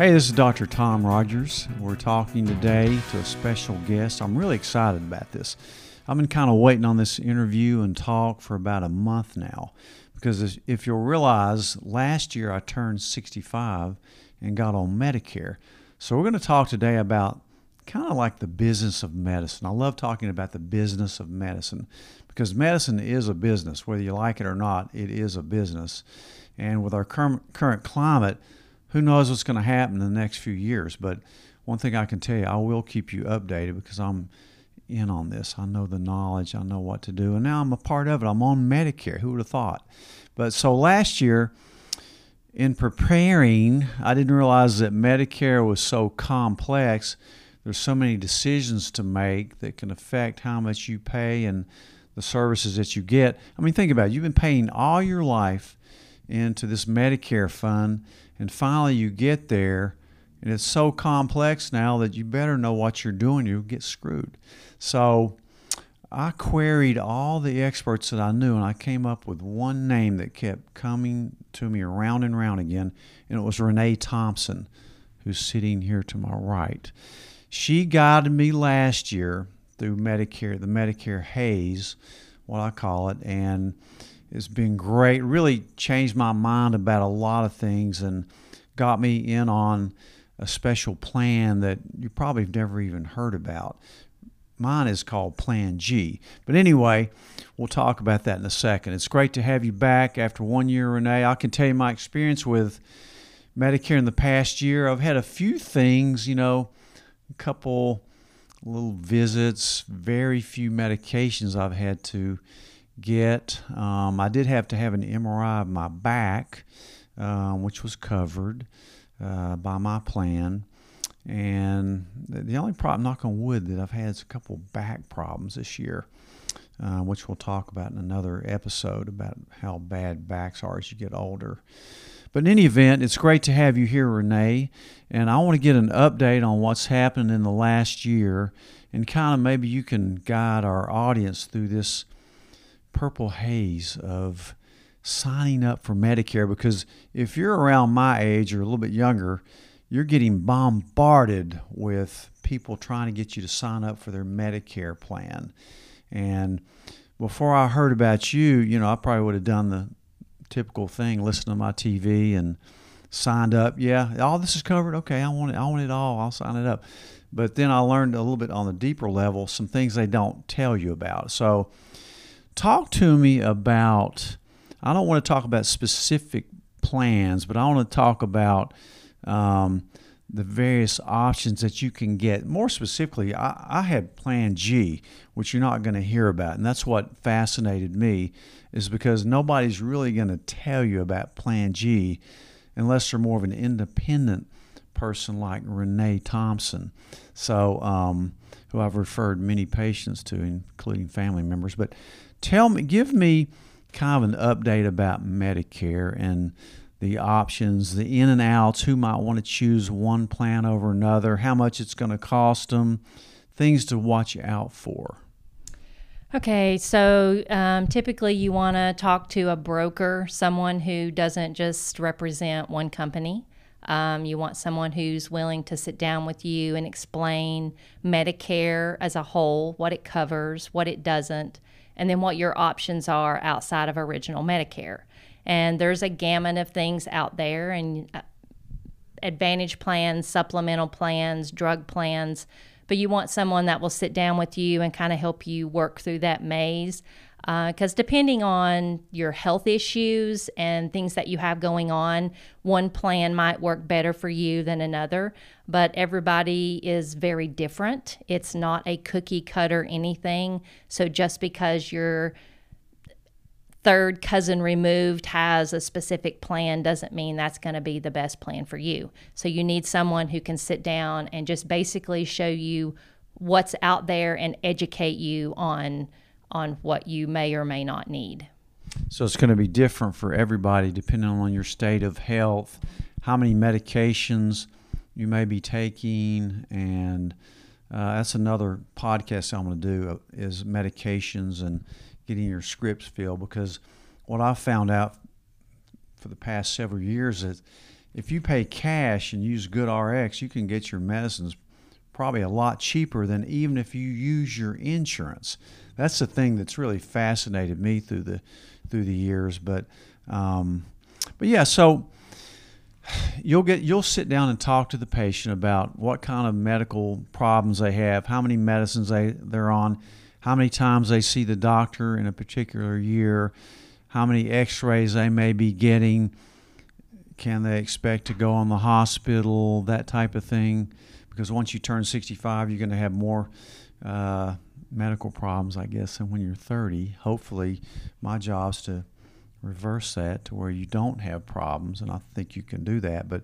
Hey, this is Dr. Tom Rogers. We're talking today to a special guest. I'm really excited about this. I've been kind of waiting on this interview and talk for about a month now because if you'll realize, last year I turned 65 and got on Medicare. So we're going to talk today about kind of like the business of medicine. I love talking about the business of medicine because medicine is a business. Whether you like it or not, it is a business. And with our current climate, who knows what's going to happen in the next few years. But one thing I can tell you, I will keep you updated because I'm in on this. I know the knowledge, I know what to do. And now I'm a part of it. I'm on Medicare. Who would have thought? But so last year, in preparing, I didn't realize that Medicare was so complex. There's so many decisions to make that can affect how much you pay and the services that you get. I mean, think about it. You've been paying all your life into this Medicare fund, and finally you get there, and it's so complex now that you better know what you're doing. You'll get screwed. So I queried all the experts that I knew, and I came up with one name that kept coming to me around and around again, and it was Renee Thompson, who's sitting here to my right. She guided me last year through Medicare, the Medicare haze, what I call it, and it's been great. Really changed my mind about a lot of things and got me in on a special plan that you probably have never even heard about. Mine is called Plan G. But anyway, we'll talk about that in a second. It's great to have you back after one year, Renee. I can tell you my experience with Medicare in the past year. I've had a few things, you know, a couple little visits, very few medications I've had to get. Um, I did have to have an MRI of my back, uh, which was covered uh, by my plan. And the only problem, knock on wood, that I've had is a couple back problems this year, uh, which we'll talk about in another episode about how bad backs are as you get older. But in any event, it's great to have you here, Renee. And I want to get an update on what's happened in the last year and kind of maybe you can guide our audience through this purple haze of signing up for Medicare because if you're around my age or a little bit younger, you're getting bombarded with people trying to get you to sign up for their Medicare plan. And before I heard about you, you know, I probably would have done the typical thing, listen to my TV and signed up. Yeah, all this is covered. Okay, I want it. I want it all. I'll sign it up. But then I learned a little bit on the deeper level some things they don't tell you about. So talk to me about I don't want to talk about specific plans, but I want to talk about um, the various options that you can get. More specifically, I, I had Plan G, which you're not going to hear about, and that's what fascinated me, is because nobody's really going to tell you about Plan G unless they're more of an independent person like Renee Thompson. So, um, who I've referred many patients to, including family members. But tell me, give me kind of an update about Medicare and the options, the in and outs, who might want to choose one plan over another, how much it's going to cost them, things to watch out for. Okay, so um, typically you want to talk to a broker, someone who doesn't just represent one company. Um, you want someone who's willing to sit down with you and explain Medicare as a whole, what it covers, what it doesn't, and then what your options are outside of original Medicare. And there's a gamut of things out there, and uh, advantage plans, supplemental plans, drug plans. But you want someone that will sit down with you and kind of help you work through that maze because uh, depending on your health issues and things that you have going on, one plan might work better for you than another, but everybody is very different. It's not a cookie cutter anything. So just because your third cousin removed has a specific plan doesn't mean that's going to be the best plan for you. So you need someone who can sit down and just basically show you what's out there and educate you on on what you may or may not need. So it's going to be different for everybody depending on your state of health, how many medications you may be taking, and uh, that's another podcast I'm going to do uh, is medications and getting your scripts filled because what I've found out for the past several years is if you pay cash and use GoodRx, you can get your medicines probably a lot cheaper than even if you use your insurance. That's the thing that's really fascinated me through the through the years. But um, but yeah, so you'll get you'll sit down and talk to the patient about what kind of medical problems they have, how many medicines they they're on, how many times they see the doctor in a particular year, how many X-rays they may be getting, can they expect to go on the hospital, that type of thing, because once you turn 65, you're going to have more. Uh, medical problems, I guess, than when you're 30. Hopefully, my job's to reverse that to where you don't have problems, and I think you can do that. But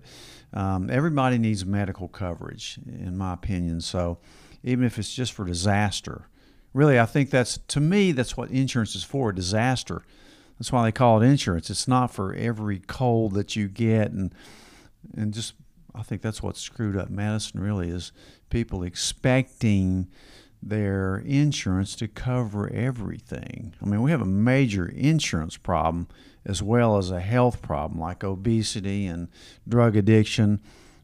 um, everybody needs medical coverage, in my opinion. So even if it's just for disaster, really, I think that's to me that's what insurance is for a disaster. That's why they call it insurance. It's not for every cold that you get, and and just I think that's what screwed up medicine Really, is people expecting their insurance to cover everything. I mean, we have a major insurance problem as well as a health problem like obesity and drug addiction.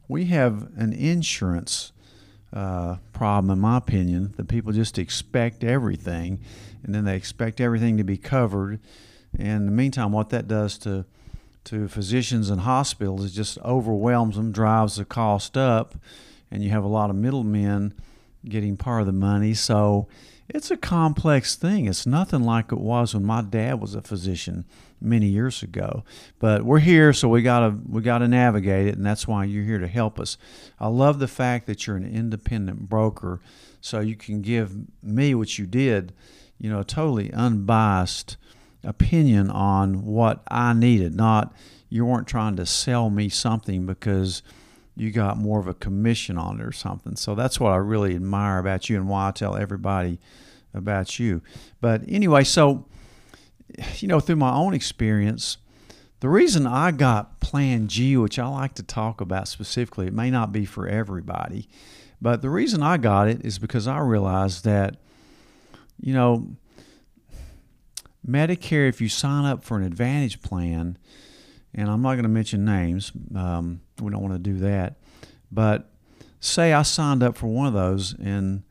We have an insurance uh, problem, in my opinion, that people just expect everything and then they expect everything to be covered. And in the meantime, what that does to to physicians and hospitals is just overwhelms them, drives the cost up, and you have a lot of middlemen getting part of the money. So it's a complex thing. It's nothing like it was when my dad was a physician many years ago. But we're here, so we gotta we gotta navigate it, and that's why you're here to help us. I love the fact that you're an independent broker, so you can give me what you did, you know, a totally unbiased opinion on what I needed. Not you weren't trying to sell me something because you got more of a commission on it or something. So that's what I really admire about you and why I tell everybody about you. But anyway, so you know, through my own experience, the reason I got Plan G, which I like to talk about specifically, it may not be for everybody, but the reason I got it is because I realized that, you know, Medicare, if you sign up for an Advantage plan, and I'm not going to mention names. Um, we don't want to do that. But say I signed up for one of those and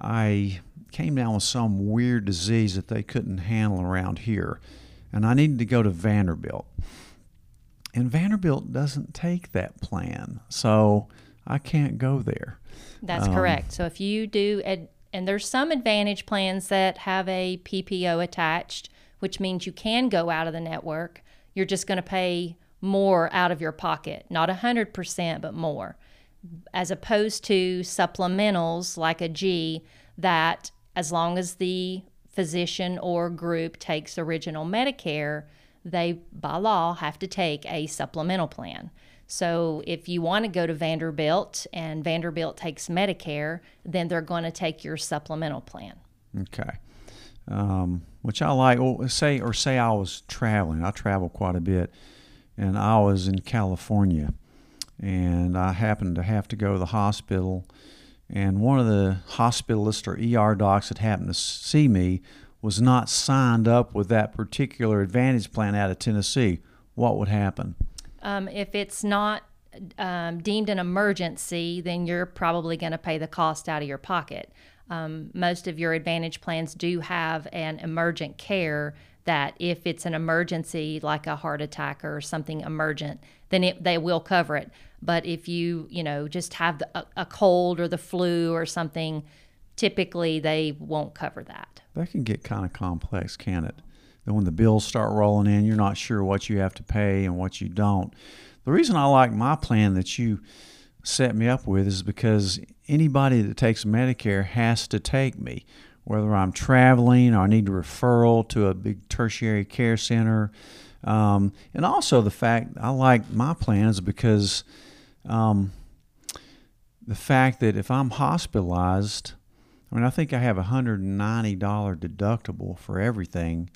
I came down with some weird disease that they couldn't handle around here, and I needed to go to Vanderbilt. And Vanderbilt doesn't take that plan, so I can't go there. That's um, correct. So if you do, ed- and there's some advantage plans that have a PPO attached, which means you can go out of the network you're just going to pay more out of your pocket, not 100%, but more, as opposed to supplementals like a G that, as long as the physician or group takes original Medicare, they by law have to take a supplemental plan. So if you want to go to Vanderbilt and Vanderbilt takes Medicare, then they're going to take your supplemental plan. Okay um, which I like. Well, say or say I was traveling. I travel quite a bit, and I was in California, and I happened to have to go to the hospital, and one of the hospitalists or ER docs that happened to see me was not signed up with that particular Advantage plan out of Tennessee. What would happen? Um, if it's not um, deemed an emergency, then you're probably going to pay the cost out of your pocket. Um, most of your Advantage plans do have an emergent care that if it's an emergency like a heart attack or something emergent, then it, they will cover it. But if you, you know, just have the, a, a cold or the flu or something, typically they won't cover that. That can get kind of complex, can it? Then when the bills start rolling in, you're not sure what you have to pay and what you don't. The reason I like my plan that you set me up with is because anybody that takes Medicare has to take me, whether I'm traveling or I need a referral to a big tertiary care center. Um, and also the fact I like my plans because um, the fact that if I'm hospitalized, I mean, I think I have a $190 deductible for everything.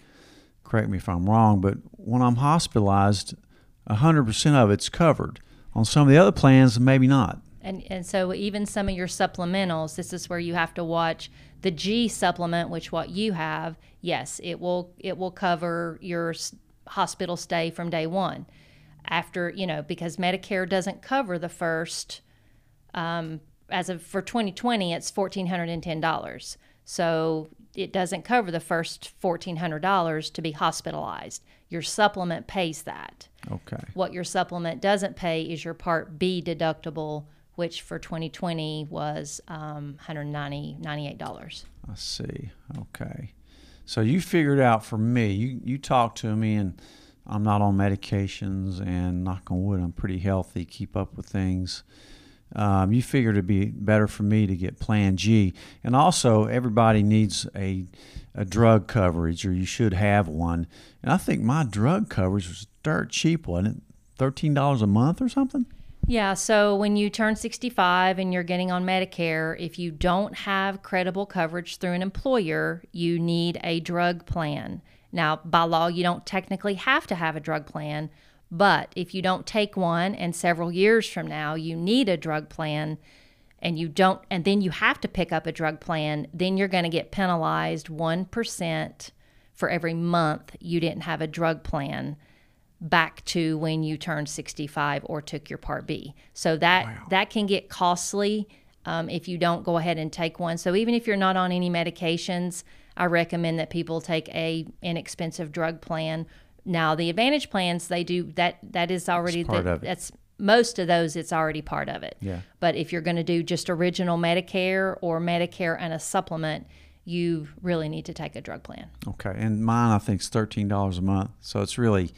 Correct me if I'm wrong, but when I'm hospitalized, 100% of it's covered. On some of the other plans, maybe not. And, and so even some of your supplementals, this is where you have to watch the G supplement, which what you have. Yes, it will it will cover your hospital stay from day one. After you know, because Medicare doesn't cover the first. Um, as of for 2020, it's fourteen hundred and ten dollars. So it doesn't cover the first $1,400 to be hospitalized. Your supplement pays that. Okay. What your supplement doesn't pay is your Part B deductible, which for 2020 was um, $190, $98. I see. Okay. So you figured out for me, you, you talked to me, and I'm not on medications, and knock on wood, I'm pretty healthy, keep up with things um, you figured it'd be better for me to get Plan G. And also, everybody needs a, a drug coverage, or you should have one. And I think my drug coverage was dirt cheap, wasn't it? $13 a month or something? Yeah, so when you turn 65 and you're getting on Medicare, if you don't have credible coverage through an employer, you need a drug plan. Now, by law, you don't technically have to have a drug plan, but if you don't take one and several years from now you need a drug plan and you don't and then you have to pick up a drug plan, then you're going to get penalized 1% for every month you didn't have a drug plan back to when you turned 65 or took your part B. So that wow. that can get costly um, if you don't go ahead and take one. So even if you're not on any medications, I recommend that people take a inexpensive drug plan now the Advantage plans they do that that is already part the, that's most of those it's already part of it. Yeah. But if you're going to do just original Medicare or Medicare and a supplement, you really need to take a drug plan. Okay, and mine I think is thirteen dollars a month, so it's really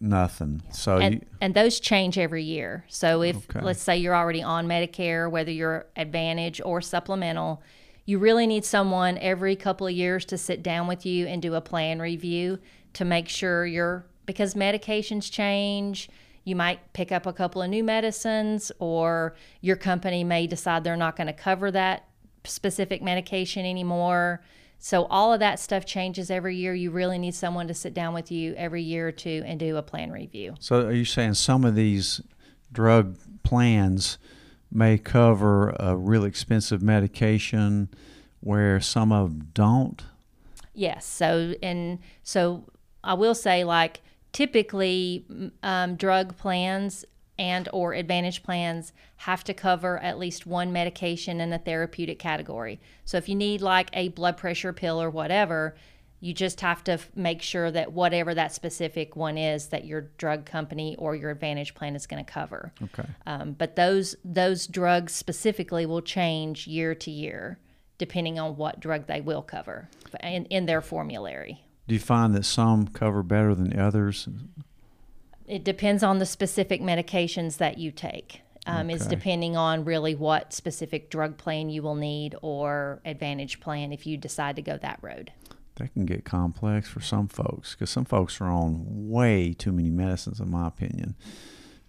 nothing. So and, you, and those change every year. So if okay. let's say you're already on Medicare, whether you're Advantage or supplemental, you really need someone every couple of years to sit down with you and do a plan review to make sure you're because medications change. You might pick up a couple of new medicines, or your company may decide they're not going to cover that specific medication anymore. So, all of that stuff changes every year. You really need someone to sit down with you every year or two and do a plan review. So, are you saying some of these drug plans may cover a really expensive medication where some of them don't? Yes. So, and so I will say, like, typically um, drug plans and or advantage plans have to cover at least one medication in a therapeutic category. So if you need like a blood pressure pill or whatever, you just have to f- make sure that whatever that specific one is that your drug company or your advantage plan is going to cover. Okay. Um, but those those drugs specifically will change year to year depending on what drug they will cover in, in their formulary. Do you find that some cover better than others? It depends on the specific medications that you take. Um, okay. It's depending on really what specific drug plan you will need or advantage plan if you decide to go that road. That can get complex for some folks because some folks are on way too many medicines, in my opinion.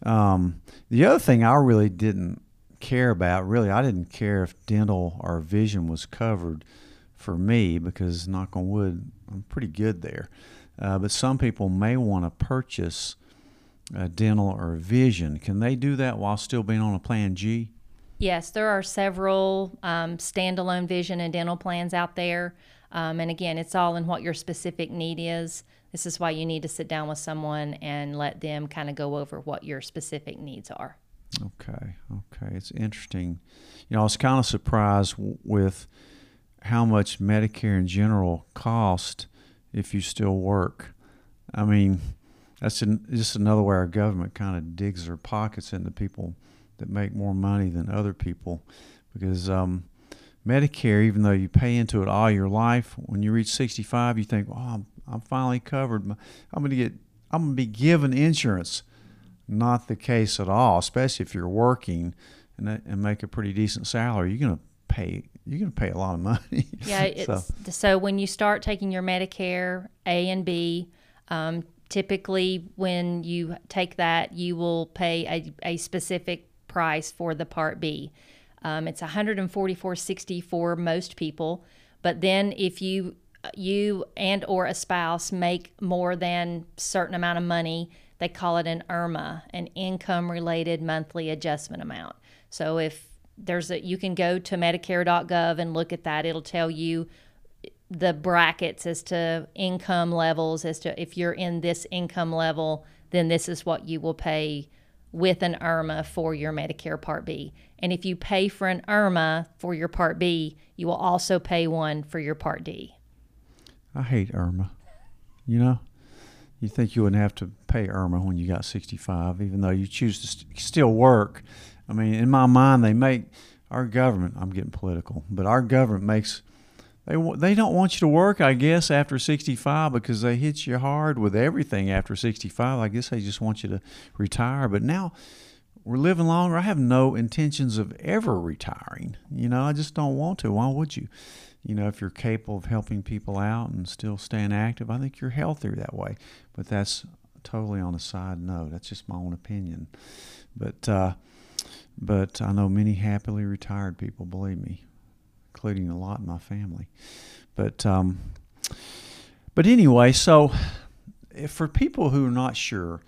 Um, the other thing I really didn't care about, really, I didn't care if dental or vision was covered for me because, knock on wood, I'm pretty good there. Uh, but some people may want to purchase a dental or vision. Can they do that while still being on a plan G? Yes, there are several um, standalone vision and dental plans out there. Um, and again, it's all in what your specific need is. This is why you need to sit down with someone and let them kind of go over what your specific needs are. Okay, okay. It's interesting. You know, I was kind of surprised w- with how much Medicare in general cost if you still work. I mean, that's an, just another way our government kind of digs their pockets into people that make more money than other people because um, Medicare, even though you pay into it all your life, when you reach 65, you think, "Oh, I'm, I'm finally covered. I'm going to get, I'm going to be given insurance." Not the case at all, especially if you're working and, and make a pretty decent salary. You're going to pay you're going to pay a lot of money. Yeah, it's, so. so. when you start taking your Medicare A and B, um, typically when you take that, you will pay a, a specific price for the Part B. Um, it's 144.60 for most people, but then if you you and or a spouse make more than certain amount of money, they call it an IRMAA, an income related monthly adjustment amount. So if there's a, you can go to Medicare.gov and look at that. It'll tell you the brackets as to income levels, as to if you're in this income level, then this is what you will pay with an IRMAA for your Medicare Part B. And if you pay for an IRMAA for your Part B, you will also pay one for your Part D. I hate IRMAA. You know, you think you wouldn't have to pay IRMAA when you got 65, even though you choose to st- still work. I mean, in my mind, they make our government. I'm getting political, but our government makes they they don't want you to work. I guess after 65 because they hit you hard with everything after 65. I guess they just want you to retire. But now we're living longer. I have no intentions of ever retiring. You know, I just don't want to. Why would you? You know, if you're capable of helping people out and still staying active, I think you're healthier that way. But that's totally on a side note. That's just my own opinion. But uh, but I know many happily retired people. Believe me, including a lot in my family. But um, but anyway, so for people who are not sure,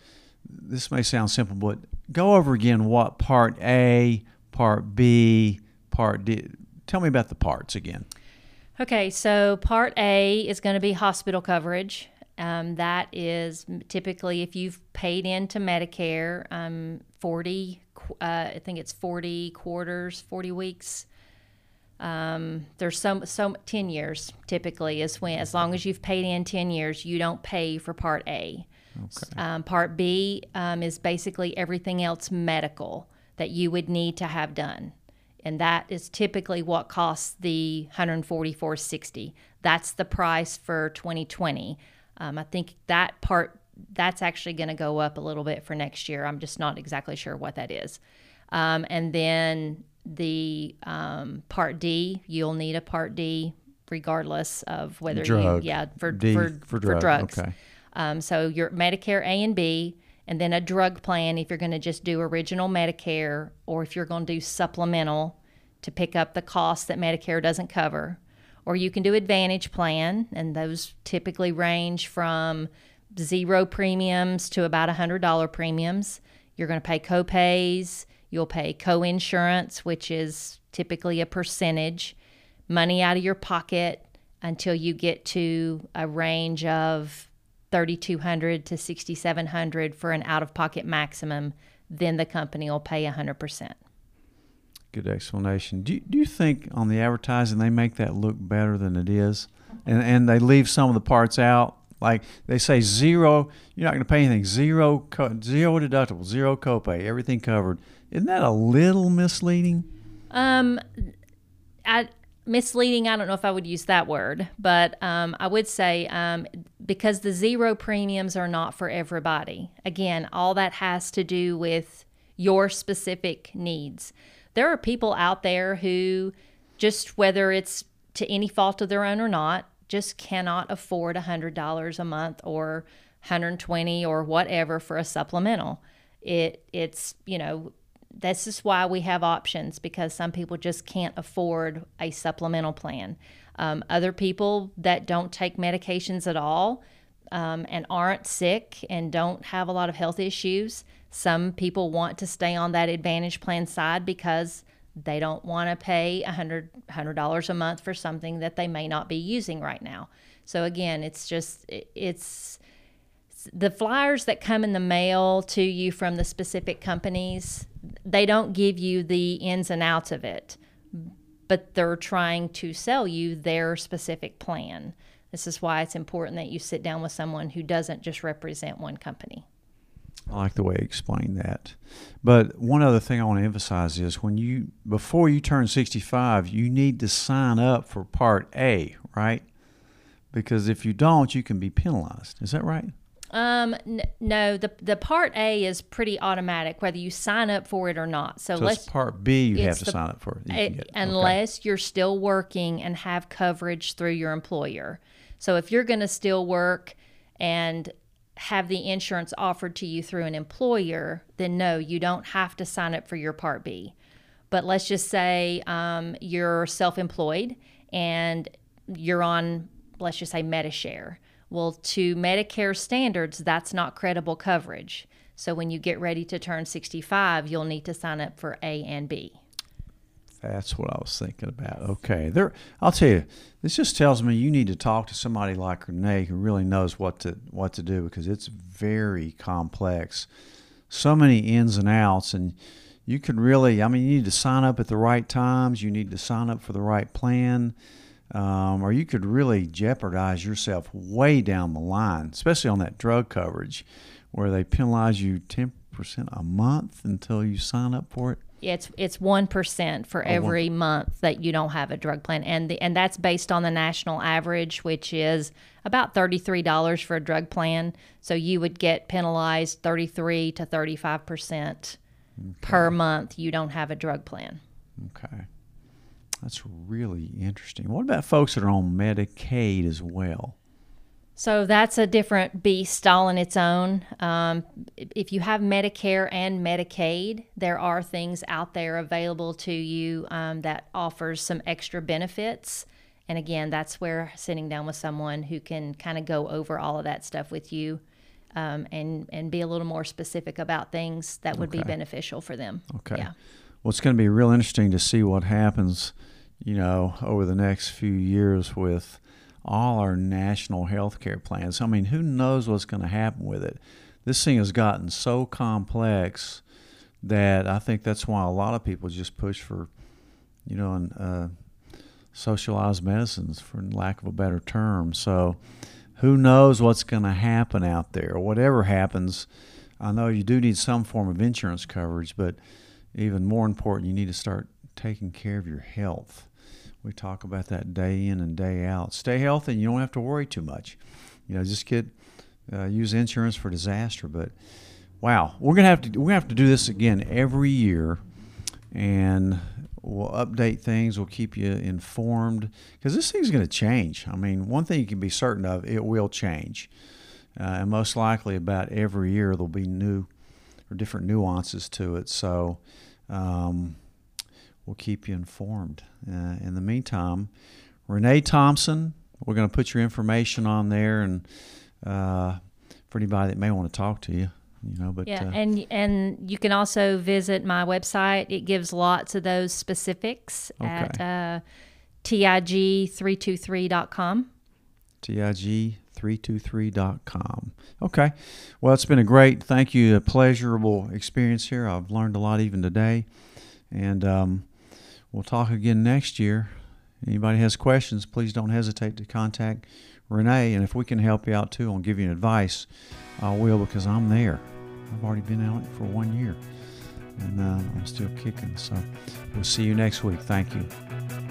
this may sound simple, but go over again what part A, part B, part D. Tell me about the parts again. Okay, so part A is going to be hospital coverage. Um, that is typically if you've paid into Medicare, um, 40, uh, I think it's 40 quarters, 40 weeks. Um, there's some, some 10 years typically is when, as long as you've paid in 10 years, you don't pay for part A. Okay. Um, part B um, is basically everything else medical that you would need to have done. And that is typically what costs the 144.60 that's the price for 2020 um, i think that part that's actually going to go up a little bit for next year. I'm just not exactly sure what that is. Um, and then the um, part d you'll need a part d regardless of whether Drug. you yeah for D for, for, for drug. drugs Okay. um, so your medicare a and b and then a drug plan if you're going to just do original Medicare or if you're going to do supplemental to pick up the costs that Medicare doesn't cover. Or you can do Advantage plan, and those typically range from zero premiums to about $100 premiums. You're going to pay copays, you'll pay co-insurance, which is typically a percentage, money out of your pocket until you get to a range of 3200 to 6700 for an out of pocket maximum, then the company will pay 100%. Good explanation. Do you, do you think on the advertising they make that look better than it is, and and they leave some of the parts out? Like they say zero, you're not going to pay anything. Zero, co- zero deductible, zero copay, everything covered. Isn't that a little misleading? Um, I misleading. I don't know if I would use that word, but um, I would say um, because the zero premiums are not for everybody. Again, all that has to do with your specific needs. There are people out there who just whether it's to any fault of their own or not, just cannot afford $100 a month or 120 or whatever for a supplemental. It it's, you know, this is why we have options because some people just can't afford a supplemental plan. Um, other people that don't take medications at all um, and aren't sick and don't have a lot of health issues, some people want to stay on that Advantage plan side because they don't want to pay $100, $100 a month for something that they may not be using right now. So again, it's just, it's the flyers that come in the mail to you from the specific companies, they don't give you the ins and outs of it, but they're trying to sell you their specific plan. This is why it's important that you sit down with someone who doesn't just represent one company. I like the way you explained that. But one other thing I want to emphasize is when you before you turn 65, you need to sign up for Part A, right? Because if you don't, you can be penalized. Is that right? Um, n- no, the the Part A is pretty automatic, whether you sign up for it or not. So, So let's Part B you have to the- sign up for. Uh, can get. Okay. unless you're still working and have coverage through your employer. So if you're going to still work and have the insurance offered to you through an employer, then no, you don't have to sign up for your Part B. But let's just say um, you're self employed and you're on, let's just say, Medishare. Well, to Medicare standards, that's not credible coverage. So when you get ready to turn 65, you'll need to sign up for A and B. That's what I was thinking about. Okay, there. I'll tell you. This just tells me you need to talk to somebody like Renee who really knows what to what to do because it's very complex. So many ins and outs, and you could really. I mean, you need to sign up at the right times. You need to sign up for the right plan, um, or you could really jeopardize yourself way down the line, especially on that drug coverage, where they penalize you ten percent a month until you sign up for it. It's it's one percent for every month that you don't have a drug plan, and the and that's based on the national average, which is about thirty three dollars for a drug plan. So you would get penalized thirty three to thirty five percent per month. You don't have a drug plan. Okay. That's really interesting. What about folks that are on Medicaid as well? So that's a different beast all on its own. Um, if you have Medicare and Medicaid, there are things out there available to you um, that offers some extra benefits. And again, that's where sitting down with someone who can kind of go over all of that stuff with you um, and and be a little more specific about things that would be beneficial for them. Okay. Yeah. Well, it's going to be real interesting to see what happens, you know, over the next few years with all our national health care plans. I mean, who knows what's going to happen with it? This thing has gotten so complex that I think that's why a lot of people just push for, you know, an, uh, socialized medicines, for lack of a better term. So, who knows what's going to happen out there? Whatever happens, I know you do need some form of insurance coverage, but even more important, you need to start taking care of your health. We talk about that day in and day out. Stay healthy, and you don't have to worry too much. You know, just get uh, use insurance for disaster. But wow, we're gonna have to gonna have to do this again every year, and we'll update things. We'll keep you informed because this thing's gonna change. I mean, one thing you can be certain of, it will change, uh, and most likely about every year there'll be new or different nuances to it. So. Um, we'll keep you informed. Uh, in the meantime, Renee Thompson, we're going to put your information on there, and uh, for anybody that may want to talk to you, you know. But Yeah, uh, and and you can also visit my website. It gives lots of those specifics at uh, tig323.com. TIG323.com. Okay. Well, it's been a great, thank you, a pleasurable experience here. I've learned a lot even today. And um, we'll talk again next year. Anybody has questions, please don't hesitate to contact Renee. And if we can help you out too on giving you advice, I will because I'm there. I've already been out for one year and uh, I'm still kicking. So we'll see you next week. Thank you.